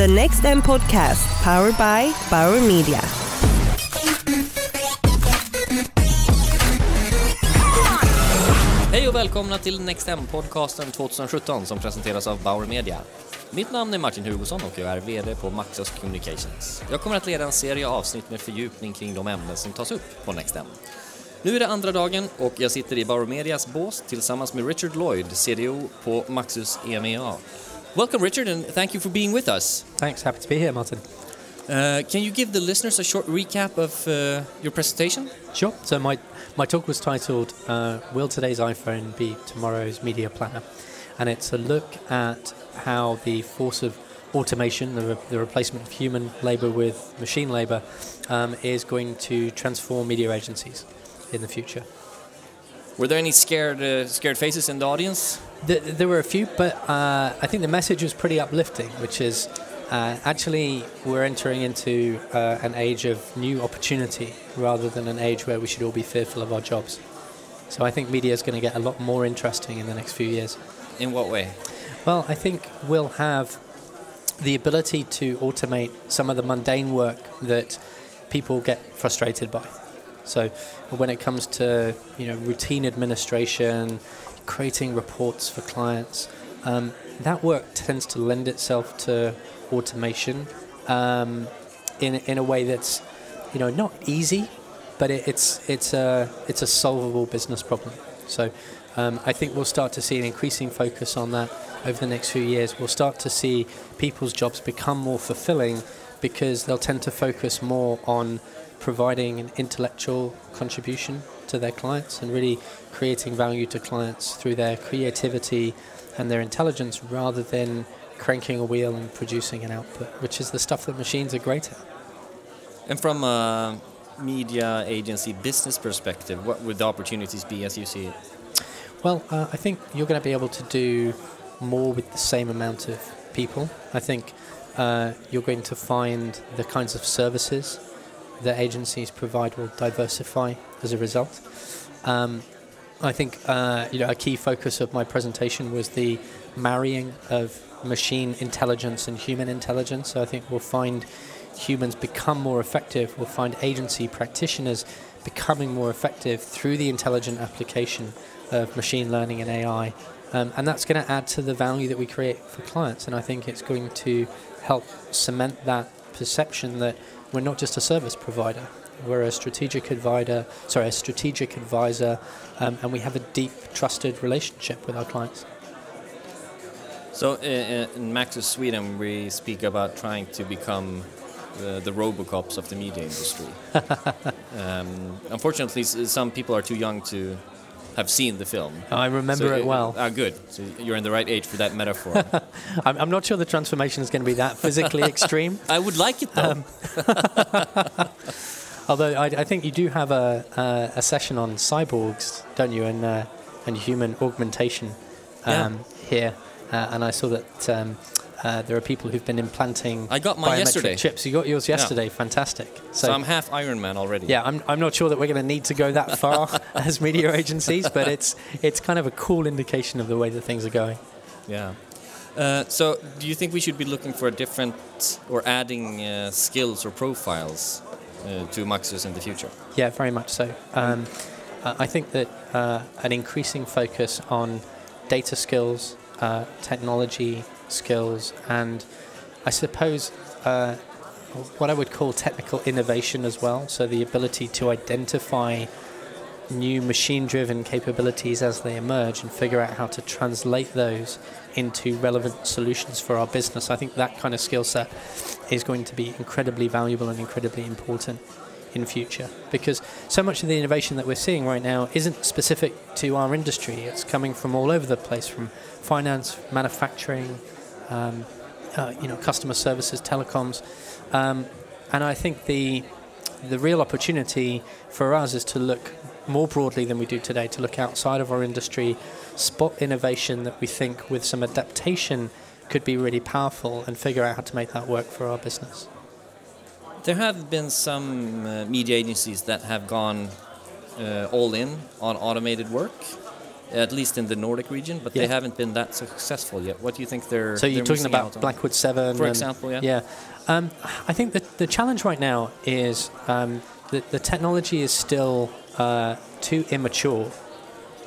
The Next M Podcast, powered by Bauer Media. Hej och välkomna till Next M-podcasten 2017 som presenteras av Bauer Media. Mitt namn är Martin Hugosson och jag är VD på Maxos Communications. Jag kommer att leda en serie avsnitt med fördjupning kring de ämnen som tas upp på Next M. Nu är det andra dagen och jag sitter i Bauer Medias bås tillsammans med Richard Lloyd, CDO på Maxus EMEA. Welcome Richard and thank you for being with us. Thanks, happy to be here, Martin. Uh, can you give the listeners a short recap of uh, your presentation? Sure. So my my talk was titled uh, "Will Today's iPhone Be Tomorrow's Media Planner?" and it's a look at how the force of automation, the, re- the replacement of human labor with machine labor, um, is going to transform media agencies in the future. Were there any scared uh, scared faces in the audience? Th- there were a few, but uh, I think the message was pretty uplifting, which is uh, actually we're entering into uh, an age of new opportunity rather than an age where we should all be fearful of our jobs. So I think media is going to get a lot more interesting in the next few years. In what way? Well, I think we'll have the ability to automate some of the mundane work that people get frustrated by. So when it comes to you know routine administration, creating reports for clients, um, that work tends to lend itself to automation um, in in a way that's you know not easy, but it, it's it's a it's a solvable business problem. So um, I think we'll start to see an increasing focus on that over the next few years. We'll start to see people's jobs become more fulfilling because they'll tend to focus more on providing an intellectual contribution to their clients and really creating value to clients through their creativity and their intelligence rather than cranking a wheel and producing an output, which is the stuff that machines are great at. And from a media agency business perspective, what would the opportunities be as you see it? Well, uh, I think you're going to be able to do more with the same amount of people. I think uh, you're going to find the kinds of services that agencies provide will diversify as a result. Um, I think uh, you know a key focus of my presentation was the marrying of machine intelligence and human intelligence. So I think we'll find humans become more effective. We'll find agency practitioners becoming more effective through the intelligent application of machine learning and AI. Um, and that's going to add to the value that we create for clients. And I think it's going to help cement that perception that we're not just a service provider. We're a strategic advisor, sorry, a strategic advisor, um, and we have a deep, trusted relationship with our clients. So uh, in Maxus Sweden, we speak about trying to become the, the Robocops of the media industry. um, unfortunately, some people are too young to have seen the film. I remember So, it well. Ah, good. So you're in the right age for that metaphor. I'm, I'm not sure the transformation is going to be that physically extreme. I would like it though. Although I, I think you do have a, a, a session on cyborgs, don't you, and uh, and human augmentation um, here. Uh, and I saw that um, uh, there are people who've been implanting. I got mine biometric yesterday. Chips. You got yours yesterday. Fantastic. so, I'm half Iron Man already. yeah, I'm, I'm not sure that we're going to need to go that far as media agencies, but it's it's kind of a cool indication of the way that things are going. Yeah. Uh, so, do you think we should be looking for a different or adding uh, skills or profiles uh, to Maxus in the future? Yeah, very much so. Um, I think that uh, an increasing focus on data skills, uh, technology skills, and I suppose uh, what I would call technical innovation as well. So the ability to identify new machine-driven capabilities as they emerge and figure out how to translate those into relevant solutions for our business. I think that kind of skill set is going to be incredibly valuable and incredibly important in future because so much of the innovation that we're seeing right now isn't specific to our industry. It's coming from all over the place, from finance, manufacturing, um, uh, you know, customer services, telecoms, um, and I think the the real opportunity for us is to look more broadly than we do today, to look outside of our industry, spot innovation that we think with some adaptation could be really powerful, and figure out how to make that work for our business. There have been some uh, media agencies that have gone uh, all in on automated work. At least in the Nordic region, but they haven't been that successful yet. What do you think they're? So you're they're talking about? Blackwood Seven, For and- example, yeah. Yeah, um, I think that the challenge right now is um, that the technology is still uh, too immature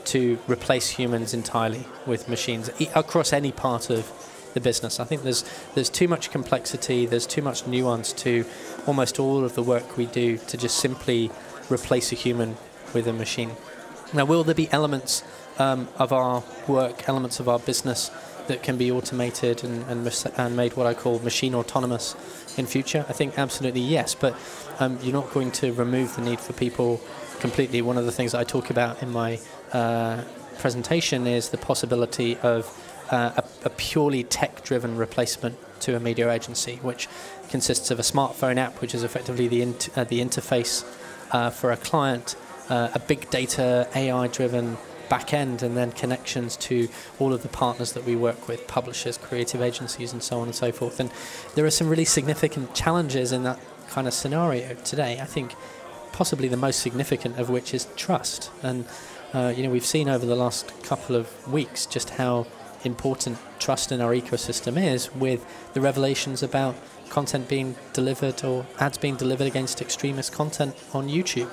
to replace humans entirely with machines across any part of the business. I think there's there's too much complexity, there's too much nuance to almost all of the work we do to just simply replace a human with a machine. Now, will there be elements um, of our work, elements of our business that can be automated and, and, and made what I call machine autonomous in future? I think absolutely yes, but um, you're not going to remove the need for people completely. One of the things that I talk about in my uh, presentation is the possibility of uh, a, a purely tech-driven replacement to a media agency, which consists of a smartphone app, which is effectively the uh, the interface uh, for a client, uh, a big data AI-driven back end, and then connections to all of the partners that we work with, publishers, creative agencies, and so on and so forth. And there are some really significant challenges in that kind of scenario today. I think possibly the most significant of which is trust. And uh, you know, we've seen over the last couple of weeks just how important trust in our ecosystem is with the revelations about content being delivered or ads being delivered against extremist content on YouTube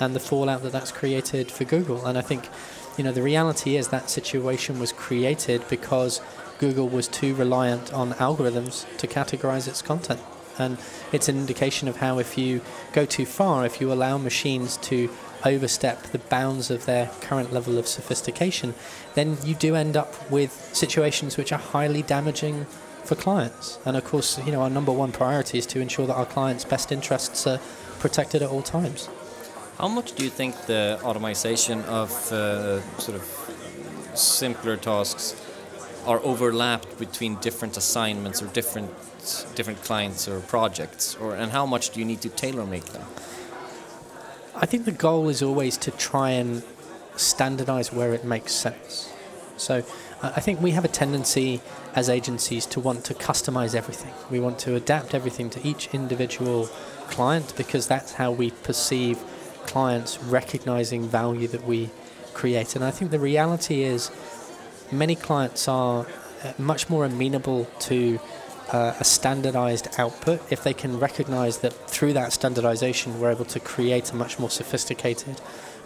and the fallout that that's created for Google. And I think, you know, the reality is that situation was created because Google was too reliant on algorithms to categorize its content. And it's an indication of how if you go too far, if you allow machines to overstep the bounds of their current level of sophistication, then you do end up with situations which are highly damaging for clients. And of course, you know, our number one priority is to ensure that our clients' best interests are protected at all times. How much do you think the automation of uh, sort of simpler tasks are overlapped between different assignments or different different clients or projects, or and how much do you need to tailor make them? I think the goal is always to try and standardize where it makes sense. So uh, I think we have a tendency as agencies to want to customize everything. We want to adapt everything to each individual client because that's how we perceive clients recognizing value that we create. And I think the reality is many clients are uh, much more amenable to uh, a standardized output if they can recognize that through that standardization we're able to create a much more sophisticated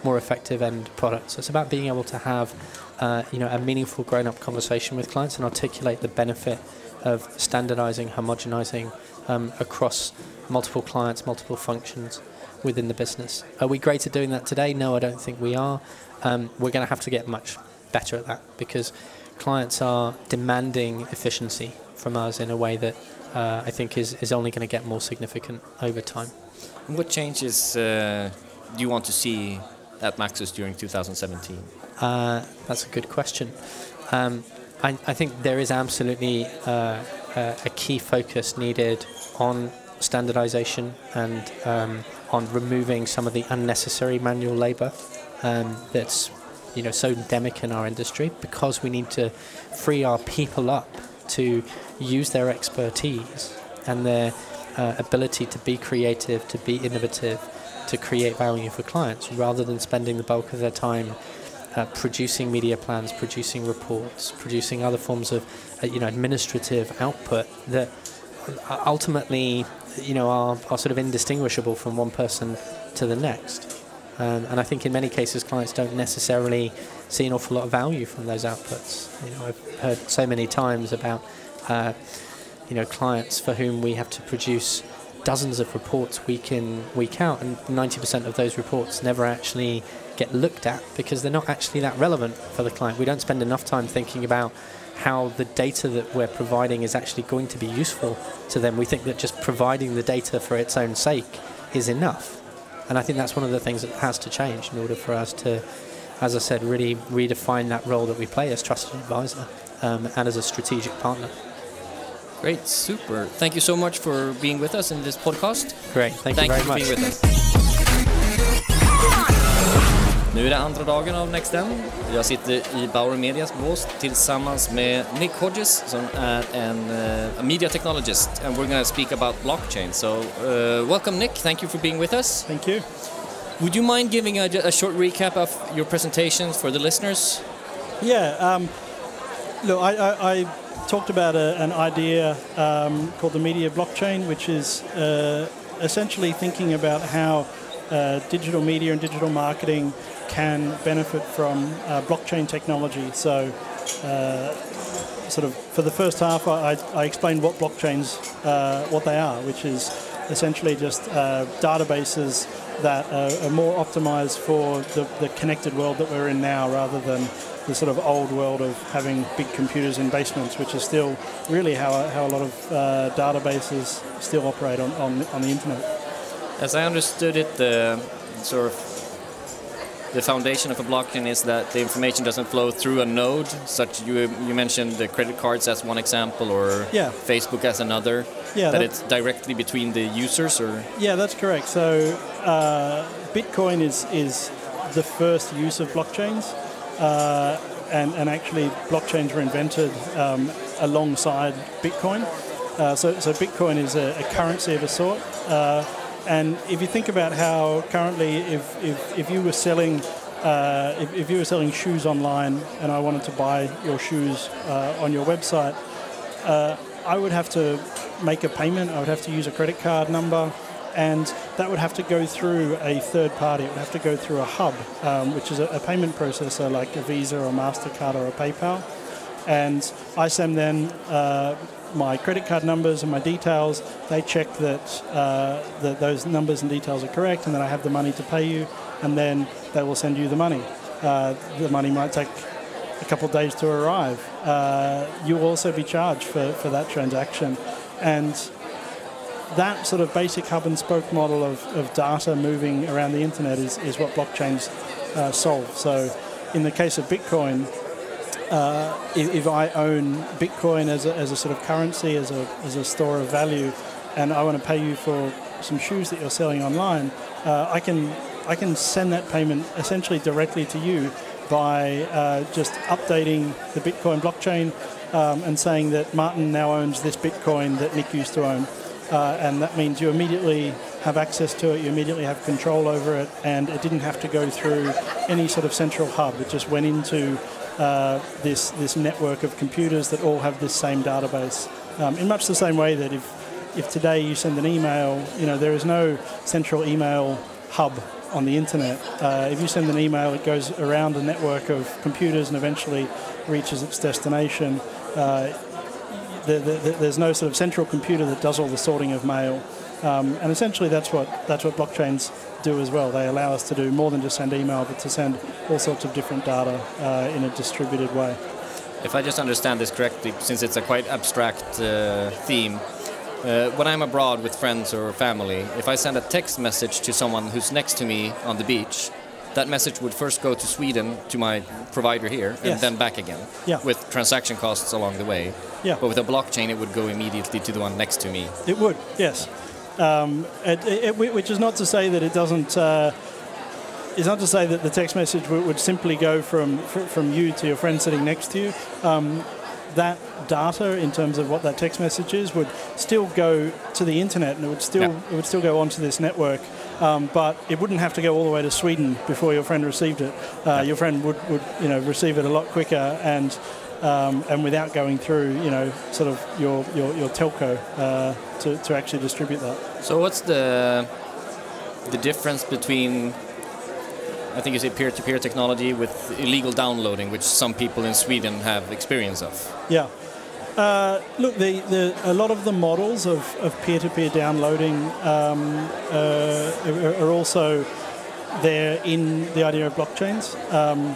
more effective end product so it's about being able to have uh, you know a meaningful grown-up conversation with clients and articulate the benefit of standardizing homogenizing um, across multiple clients multiple functions within the business are we great at doing that today no i don't think we are um, we're going to have to get much better at that because clients are demanding efficiency from us in a way that uh, I think is, is only going to get more significant over time. What changes uh, do you want to see at Maxus during 2017? Uh, that's a good question. Um, I, I, think there is absolutely uh, a, a, key focus needed on standardization and um, on removing some of the unnecessary manual labor um, that's you know so endemic in our industry. Because we need to free our people up to use their expertise and their uh, ability to be creative, to be innovative, to create value for clients, rather than spending the bulk of their time uh, producing media plans, producing reports, producing other forms of uh, you know administrative output that ultimately you know are, are sort of indistinguishable from one person to the next. Um, and I think in many cases clients don't necessarily see an awful lot of value from those outputs. You know, I've heard so many times about uh, you know clients for whom we have to produce dozens of reports week in week out, and 90% of those reports never actually get looked at because they're not actually that relevant for the client. We don't spend enough time thinking about how the data that we're providing is actually going to be useful to them. We think that just providing the data for its own sake is enough. And I think that's one of the things that has to change in order for us to, as I said, really redefine that role that we play as trusted advisor um, and as a strategic partner. Great, super. Thank you so much for being with us in this podcast. Great, thank, Thank you you very for much. Nu är det andra dagen av NextM. Jag sitter i Bauer Medias bås tillsammans med Nic Hodges som är en uh, a media technologist and we're going to speak about blockchain. So uh, welcome Nic, thank you for being with us. Thank you. Would you mind giving a, a, short recap of your presentations for the listeners? Yeah. Um, look, I, I, I, talked about a, an idea um, called the media blockchain, which is uh, essentially thinking about how uh, digital media and digital marketing can benefit from uh, blockchain technology. So, uh, sort of for the first half, I, I explained what blockchains, uh, what they are, which is essentially just uh, databases that are, are, more optimized for the, the connected world that we're in now rather than the sort of old world of having big computers in basements, which is still really how, how a lot of uh, databases still operate on, on, on the internet. As I understood it, the sort of the foundation of a blockchain is that the information doesn't flow through a node. Such you you mentioned the credit cards as one example, or yeah. Facebook as another. Yeah, that, that, it's directly between the users, or yeah, that's correct. So uh, Bitcoin is is the first use of blockchains, uh, and and actually blockchains were invented um, alongside Bitcoin. Uh, so so Bitcoin is a, a currency of a sort. And if you think about how currently, if, if, if you were selling uh, if, if, you were selling shoes online and I wanted to buy your shoes uh, on your website, uh, I would have to make a payment. I would have to use a credit card number, and that would have to go through a third party. It would have to go through a hub, um, which is a, a, payment processor like a Visa or Mastercard or a PayPal. And ISAM then uh, my credit card numbers and my details. They check that, uh, that those numbers and details are correct, and then I have the money to pay you, and then they will send you the money. Uh, the money might take a couple of days to arrive. Uh, you'll also be charged for, for that transaction. And that sort of basic hub and spoke model of, of data moving around the internet is, is what blockchains uh, solve. So, in the case of Bitcoin, uh, if, if, I own Bitcoin as a, as a sort of currency, as a, as a store of value, and I want to pay you for some shoes that you're selling online, uh, I can I can send that payment essentially directly to you by uh, just updating the Bitcoin blockchain um, and saying that Martin now owns this Bitcoin that Nic used to own. Uh, and that means you immediately have access to it, you immediately have control over it, and it didn't have to go through any sort of central hub. It just went into uh, this this network of computers that all have this same database. Um, in much the same way that if if today you send an email, you know there is no central email hub on the internet. Uh, if you send an email, it goes around a network of computers and eventually reaches its destination. Uh, the, the, the, there's no sort of central computer that does all the sorting of mail. Um, and essentially, that's what that's what blockchains do as well. They allow us to do more than just send email, but to send all sorts of different data uh, in a distributed way. If I just understand this correctly, since it's a quite abstract uh, theme, uh, when I'm abroad with friends or family, if I send a text message to someone who's next to me on the beach, that message would first go to Sweden to my provider here and yes. then back again yeah. with transaction costs along the way. Yeah. But with a blockchain, it would go immediately to the one next to me. It would, yes. Um, it, it, which is not to say that it doesn't. Uh, is not to say that the text message would, would simply go from from you to your friend sitting next to you. Um, that data, in terms of what that text message is, would still go to the internet, and it would still yeah. it would still go onto this network. Um, but it wouldn't have to go all the way to Sweden before your friend received it. Uh, your friend would, would you know receive it a lot quicker and um, and without going through, you know, sort of your your, your telco uh, to, to actually distribute that. So what's the the difference between I think you say peer-to-peer technology with illegal downloading, which some people in Sweden have experience of? Yeah. Uh, look, the, the, a lot of the models of, of peer-to-peer downloading um, uh, are also there in the idea of blockchains. Um,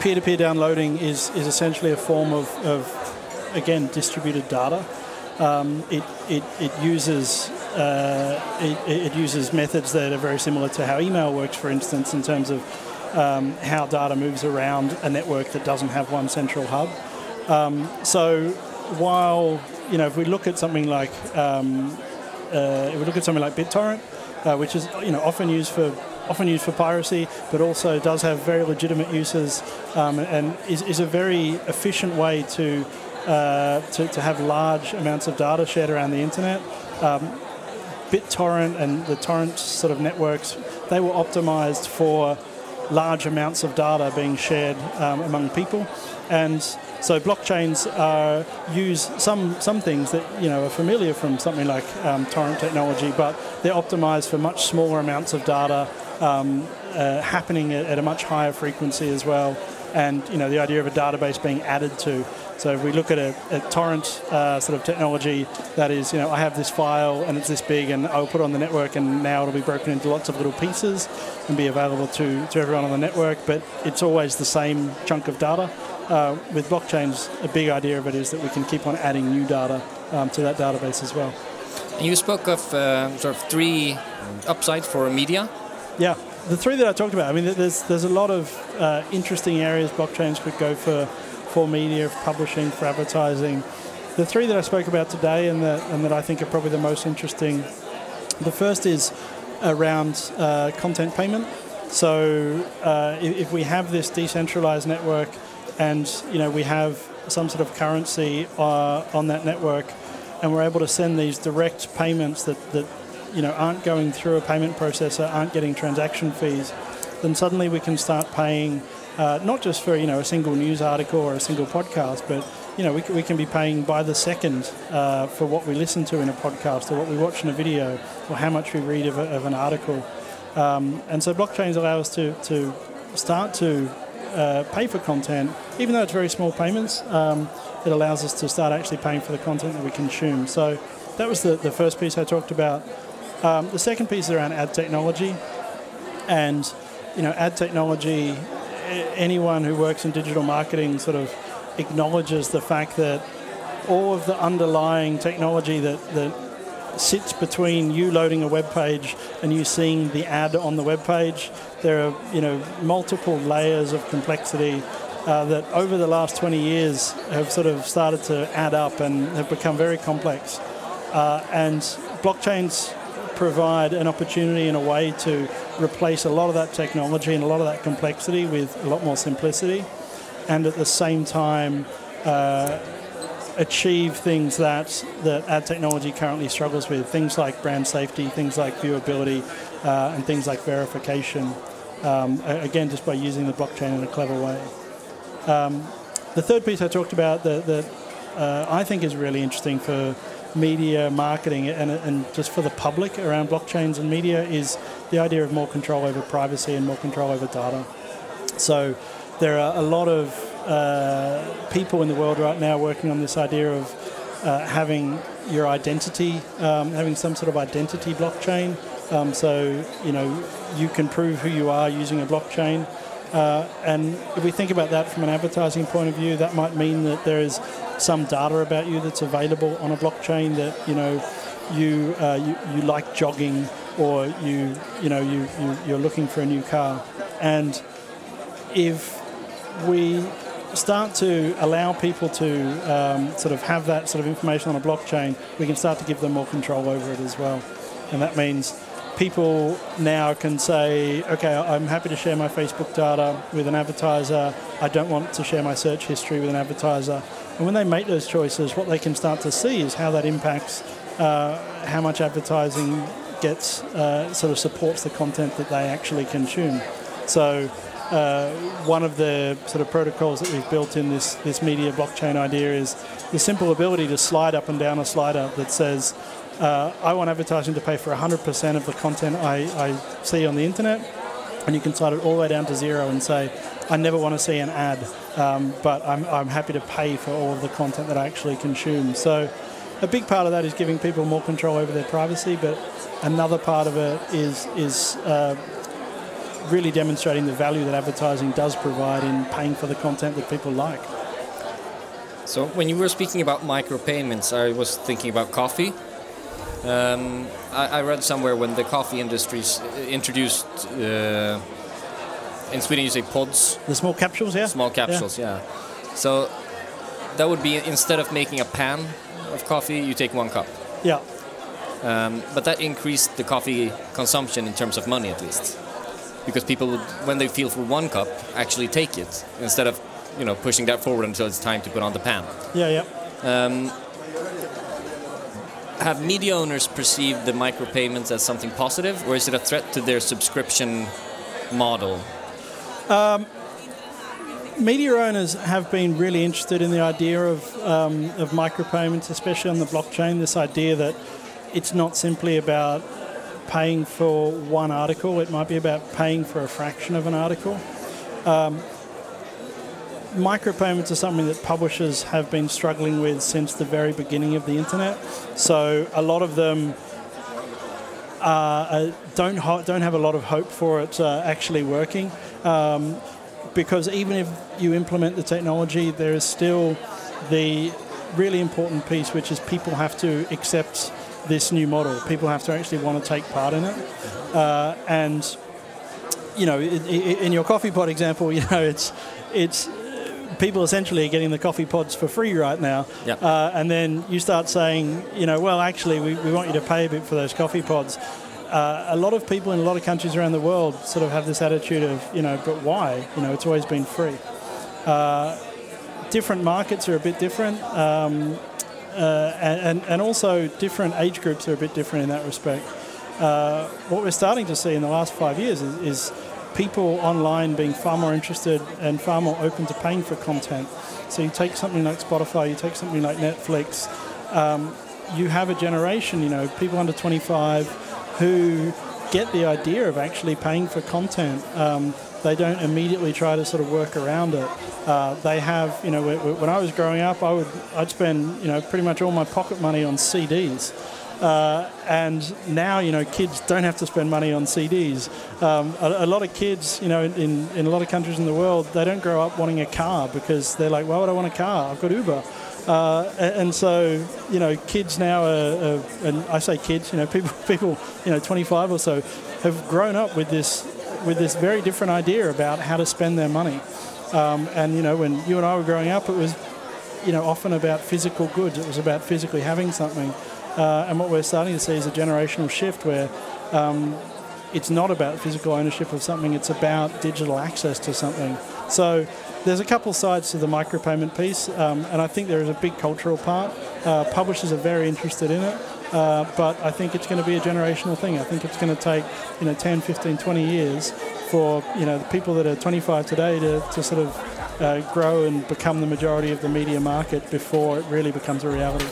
peer-to-peer downloading is, is essentially a form of, of again, distributed data. Um, it, it, it, uses uh, it, it, uses methods that are very similar to how email works, for instance, in terms of um, how data moves around a network that doesn't have one central hub. Um, so while you know, if we look at something like um, uh, if we look at something like BitTorrent, uh, which is you know often used for often used for piracy, but also does have very legitimate uses um, and is, is, a very efficient way to, uh, to, to, have large amounts of data shared around the internet. Um, BitTorrent and the torrent sort of networks they were optimized for large amounts of data being shared um, among people. And so blockchains use some, some things that you know are familiar from something like um, torrent technology, but they're optimized for much smaller amounts of data um, uh, happening at, at a much higher frequency as well. And you know the idea of a database being added to. So if we look at a, a torrent uh, sort of technology, that is, you know, I have this file and it's this big, and I'll put it on the network, and now it'll be broken into lots of little pieces and be available to, to everyone on the network. But it's always the same chunk of data. Uh, with blockchains, a big idea of it is that we can keep on adding new data um, to that database as well. You spoke of uh, sort of three upsides for media. Yeah, the three that I talked about. I mean, there's there's a lot of uh, interesting areas blockchains could go for for media, for publishing, for advertising. The three that I spoke about today and that, and that I think are probably the most interesting, the first is around uh, content payment. So uh, if, we have this decentralized network and you know we have some sort of currency uh, on that network and we're able to send these direct payments that, that you know aren't going through a payment processor, aren't getting transaction fees, then suddenly we can start paying uh, not just for you know a single news article or a single podcast, but you know we, we can be paying by the second uh, for what we listen to in a podcast or what we watch in a video or how much we read of, a, of an article. Um, and so blockchains allow us to, to start to uh, pay for content, even though it's very small payments. Um, it allows us to start actually paying for the content that we consume. So that was the, the first piece I talked about. Um, the second piece is around ad technology, and you know, ad technology anyone who works in digital marketing sort of acknowledges the fact that all of the underlying technology that, that sits between you loading a web page and you seeing the ad on the web page. There are you know multiple layers of complexity uh, that over the last 20 years have sort of started to add up and have become very complex. Uh, and blockchains provide an opportunity in a way to replace a lot of that technology and a lot of that complexity with a lot more simplicity, and at the same time uh, achieve things that that ad technology currently struggles with. Things like brand safety, things like viewability, uh, and things like verification. Um, again, just by using the blockchain in a clever way. Um, the third piece I talked about that, that uh, I think is really interesting for media marketing and, and just for the public around blockchains and media is the idea of more control over privacy and more control over data. So there are a lot of uh, people in the world right now working on this idea of uh, having your identity, um, having some sort of identity blockchain. Um, so you know you can prove who you are using a blockchain. Uh, and if we think about that from an advertising point of view, that might mean that there is some data about you that's available on a blockchain that you know you uh, you, you like jogging or you you know you, you you're looking for a new car, and if we start to allow people to um, sort of have that sort of information on a blockchain, we can start to give them more control over it as well, and that means people now can say, okay, I'm happy to share my Facebook data with an advertiser. I don't want to share my search history with an advertiser. And when they make those choices, what they can start to see is how that impacts uh, how much advertising gets, uh, sort of supports the content that they actually consume. So uh, one of the sort of protocols that we've built in this, this media blockchain idea is the simple ability to slide up and down a slider that says, uh, I want advertising to pay for 100% of the content I, I see on the internet, and you can slide it all the way down to zero and say, I never want to see an ad, um, but I'm, I'm happy to pay for all of the content that I actually consume. So a big part of that is giving people more control over their privacy, but another part of it is, is uh, really demonstrating the value that advertising does provide in paying for the content that people like. So when you were speaking about micropayments, I was thinking about coffee. Um, I, I, read somewhere when the coffee industry introduced, uh, in Sweden you say pods. The small capsules, yeah. Small capsules, yeah. yeah. So that would be instead of making a pan of coffee, you take one cup. Yeah. Um, but that increased the coffee consumption in terms of money at least, because people would, when they feel for one cup, actually take it instead of you know pushing that forward until it's time to put on the pan. Yeah, yeah. Um, have media owners perceived the micropayments as something positive, or is it a threat to their subscription model? media owners have been really interested in the idea of, um, of micropayments, especially on the blockchain. This idea that it's not simply about paying for one article, it might be about paying for a fraction of an article. Um, micropayments are something that publishers have been struggling with since the very beginning of the internet. So a lot of them uh, don't ho- don't have a lot of hope for it uh, actually working. Um, because even if you implement the technology, there is still the really important piece, which is people have to accept this new model. People have to actually want to take part in it. Uh, and you know, in your coffee pot example, you know, it's it's people essentially are getting the coffee pods for free right now. Yep. Uh, and then you start saying, you know, well, actually, we, we want you to pay a bit for those coffee pods. Uh, a lot of people in a lot of countries around the world sort of have this attitude of, you know, but why? You know, it's always been free. Uh, different markets are a bit different. Um, uh, and, and also different age groups are a bit different in that respect. Uh, what we're starting to see in the last five years is, is people online being far more interested and far more open to paying for content. So you take something like Spotify, you take something like Netflix, um, you have a generation, you know, people under 25 who get the idea of actually paying for content. Um, they don't immediately try to sort of work around it. Uh, they have, you know, when I was growing up, I would, I'd spend, you know, pretty much all my pocket money on CDs. Uh, and now, you know, kids don't have to spend money on CDs. Um, a, a, lot of kids, you know, in, in a lot of countries in the world, they don't grow up wanting a car because they're like, why would I want a car? I've got Uber. Uh, and so, you know, kids now are, are, and I say kids, you know, people, people, you know, 25 or so, have grown up with this, with this very different idea about how to spend their money. Um, and you know, when you and I were growing up, it was, you know, often about physical goods. It was about physically having something. Uh, and what we're starting to see is a generational shift where um, it's not about physical ownership of something, it's about digital access to something. So there's a couple sides to the micropayment piece, um, and I think there is a big cultural part. Uh, publishers are very interested in it, uh, but I think it's going to be a generational thing. I think it's going to take you know 10, 15, 20 years for you know the people that are 25 today to, to sort of uh, grow and become the majority of the media market before it really becomes a reality.